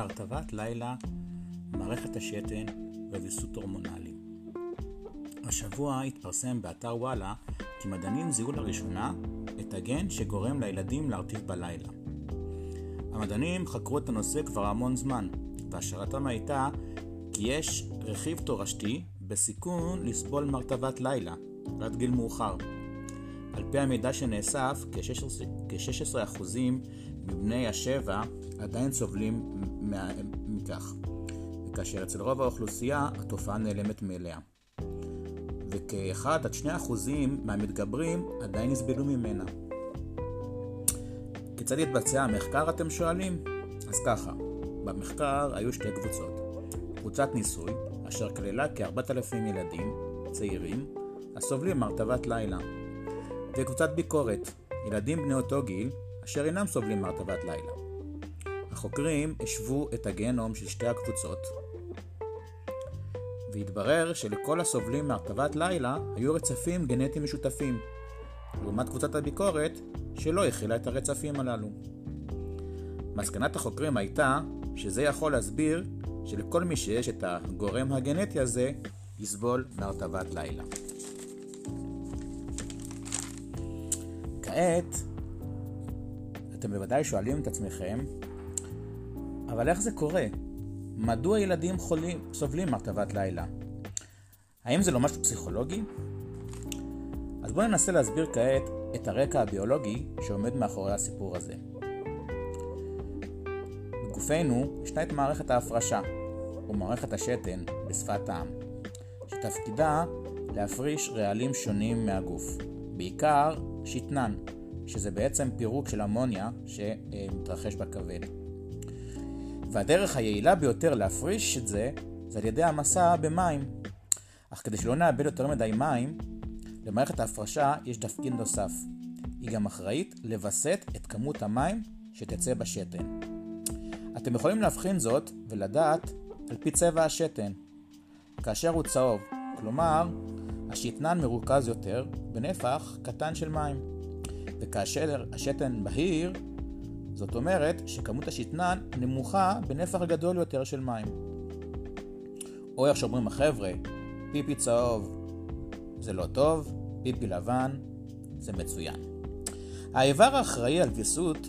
להרטבת לילה, מערכת השתן וויסות הורמונלי. השבוע התפרסם באתר וואלה כי מדענים זיהו לראשונה את הגן שגורם לילדים להרטיב בלילה. המדענים חקרו את הנושא כבר המון זמן, והשערתם הייתה כי יש רכיב תורשתי בסיכון לסבול מרטבת לילה, עד גיל מאוחר. על פי המידע שנאסף, כ-16% מבני השבע עדיין סובלים מכך, כאשר אצל רוב האוכלוסייה התופעה נעלמת מאליה. וכ-1 עד 2% מהמתגברים עדיין יסבלו ממנה. כיצד יתבצע המחקר אתם שואלים? אז ככה, במחקר היו שתי קבוצות. קבוצת ניסוי, אשר כללה כ-4,000 ילדים צעירים הסובלים מהרטבת לילה. וקבוצת ביקורת, ילדים בני אותו גיל אשר אינם סובלים מהרטבת לילה. החוקרים השוו את הגנום של שתי הקבוצות, והתברר שלכל הסובלים מהרטבת לילה היו רצפים גנטיים משותפים, לעומת קבוצת הביקורת שלא הכילה את הרצפים הללו. מסקנת החוקרים הייתה שזה יכול להסביר שלכל מי שיש את הגורם הגנטי הזה יסבול מהרטבת לילה. כעת, אתם בוודאי שואלים את עצמכם, אבל איך זה קורה? מדוע ילדים חולים סובלים מהרטבת לילה? האם זה לא משהו פסיכולוגי? אז בואו ננסה להסביר כעת את הרקע הביולוגי שעומד מאחורי הסיפור הזה. בגופנו ישנה את מערכת ההפרשה, או מערכת השתן בשפת העם, שתפקידה להפריש רעלים שונים מהגוף, בעיקר שתנן, שזה בעצם פירוק של אמוניה שמתרחש בכבד. והדרך היעילה ביותר להפריש את זה, זה על ידי המסע במים. אך כדי שלא נאבד יותר מדי מים, למערכת ההפרשה יש תפקיד נוסף. היא גם אחראית לווסת את כמות המים שתצא בשתן. אתם יכולים להבחין זאת ולדעת על פי צבע השתן. כאשר הוא צהוב, כלומר, השתנן מרוכז יותר בנפח קטן של מים. וכאשר השתן בהיר, זאת אומרת שכמות השתנן נמוכה בנפח גדול יותר של מים. או איך שאומרים החבר'ה, פיפי צהוב זה לא טוב, פיפי לבן זה מצוין. האיבר האחראי על ויסות,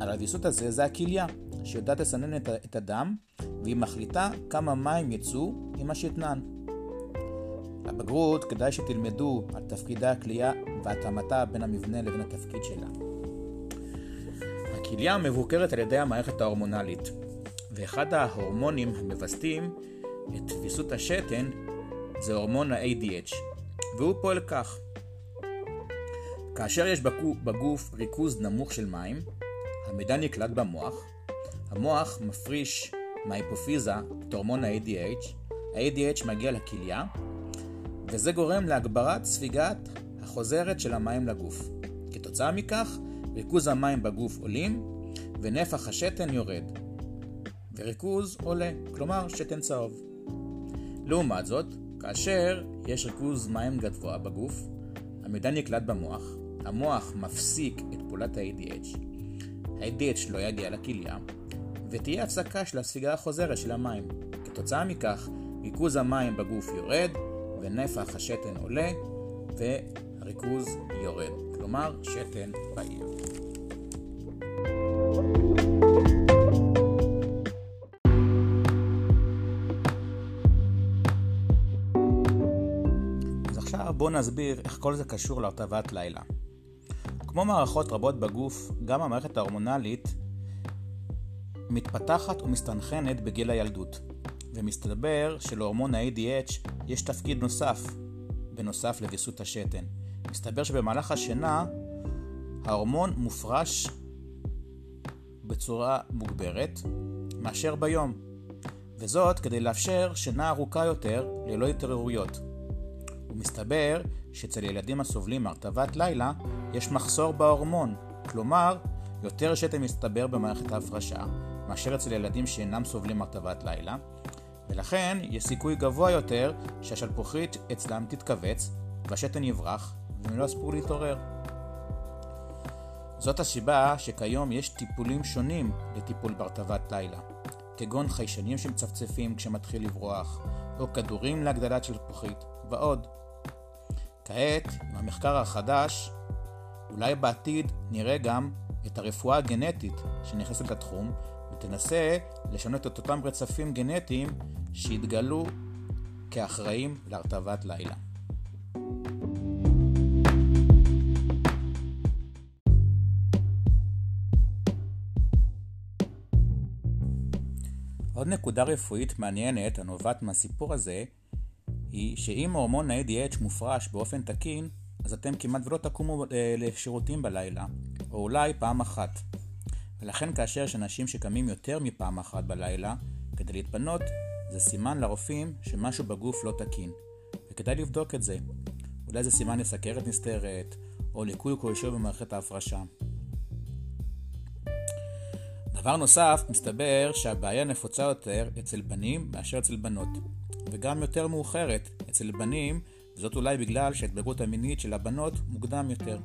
על הוויסות הזה זה הכליה, שיודעת לסנן את הדם, והיא מחליטה כמה מים יצאו עם השתנן. לבגרות כדאי שתלמדו על תפקידי הכליה והתאמתה בין המבנה לבין התפקיד שלה. הכליה מבוקרת על ידי המערכת ההורמונלית, ואחד ההורמונים המווסתים את ויסות השתן זה הורמון ה-ADH, והוא פועל כך. כאשר יש בגוף ריכוז נמוך של מים, המידע נקלט במוח, המוח מפריש מההיפופיזה את הורמון ה-ADH, ה-ADH מגיע לכליה, וזה גורם להגברת ספיגת החוזרת של המים לגוף. כתוצאה מכך, ריכוז המים בגוף עולים, ונפח השתן יורד. וריכוז עולה, כלומר שתן צהוב. לעומת זאת, כאשר יש ריכוז מים גבוה בגוף, המידע נקלט במוח, המוח מפסיק את פעולת ה-ADH, ה-ADH לא יגיע לכליה, ותהיה הפסקה של הספיגה החוזרת של המים. כתוצאה מכך, ריכוז המים בגוף יורד, ונפח השתן עולה, והריכוז יורד. כלומר, שתן בעיר. אז עכשיו בואו נסביר איך כל זה קשור להרטבת לילה. כמו מערכות רבות בגוף, גם המערכת ההורמונלית מתפתחת ומסתנכרנת בגיל הילדות, ומסתבר שלהורמון ה-ADH יש תפקיד נוסף, בנוסף לוויסות השתן. מסתבר שבמהלך השינה ההורמון מופרש בצורה מוגברת מאשר ביום, וזאת כדי לאפשר שינה ארוכה יותר ללא התעוררויות. ומסתבר שאצל ילדים הסובלים מהרטבת לילה יש מחסור בהורמון, כלומר יותר שתן מסתבר במערכת ההפרשה מאשר אצל ילדים שאינם סובלים מהרטבת לילה, ולכן יש סיכוי גבוה יותר שהשלפוחית אצלם תתכווץ והשתן יברח והם לא יספרו להתעורר. זאת הסיבה שכיום יש טיפולים שונים לטיפול בהרטבת לילה, כגון חיישנים שמצפצפים כשמתחיל לברוח, או כדורים להגדלת שלפוחית, ועוד. כעת, עם המחקר החדש, אולי בעתיד נראה גם את הרפואה הגנטית שנכנסת לתחום, ותנסה לשנות את אותם רצפים גנטיים שהתגלו כאחראים להרטבת לילה. עוד נקודה רפואית מעניינת הנובעת מהסיפור הזה היא שאם הורמון ה-ADH מופרש באופן תקין, אז אתם כמעט ולא תקומו אה, לשירותים בלילה, או אולי פעם אחת. ולכן כאשר יש אנשים שקמים יותר מפעם אחת בלילה כדי להתפנות, זה סימן לרופאים שמשהו בגוף לא תקין, וכדאי לבדוק את זה. אולי זה סימן לסכרת נסתרת, או ליקוי כלשהו במערכת ההפרשה. דבר נוסף, מסתבר שהבעיה נפוצה יותר אצל בנים מאשר אצל בנות, וגם יותר מאוחרת אצל בנים, וזאת אולי בגלל שההתבגרות המינית של הבנות מוקדם יותר.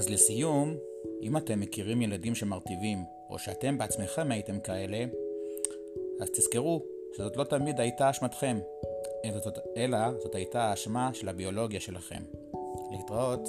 אז לסיום, אם אתם מכירים ילדים שמרטיבים, או שאתם בעצמכם הייתם כאלה, אז תזכרו שזאת לא תמיד הייתה אשמתכם, אלא זאת, אלא זאת הייתה האשמה של הביולוגיה שלכם. להתראות.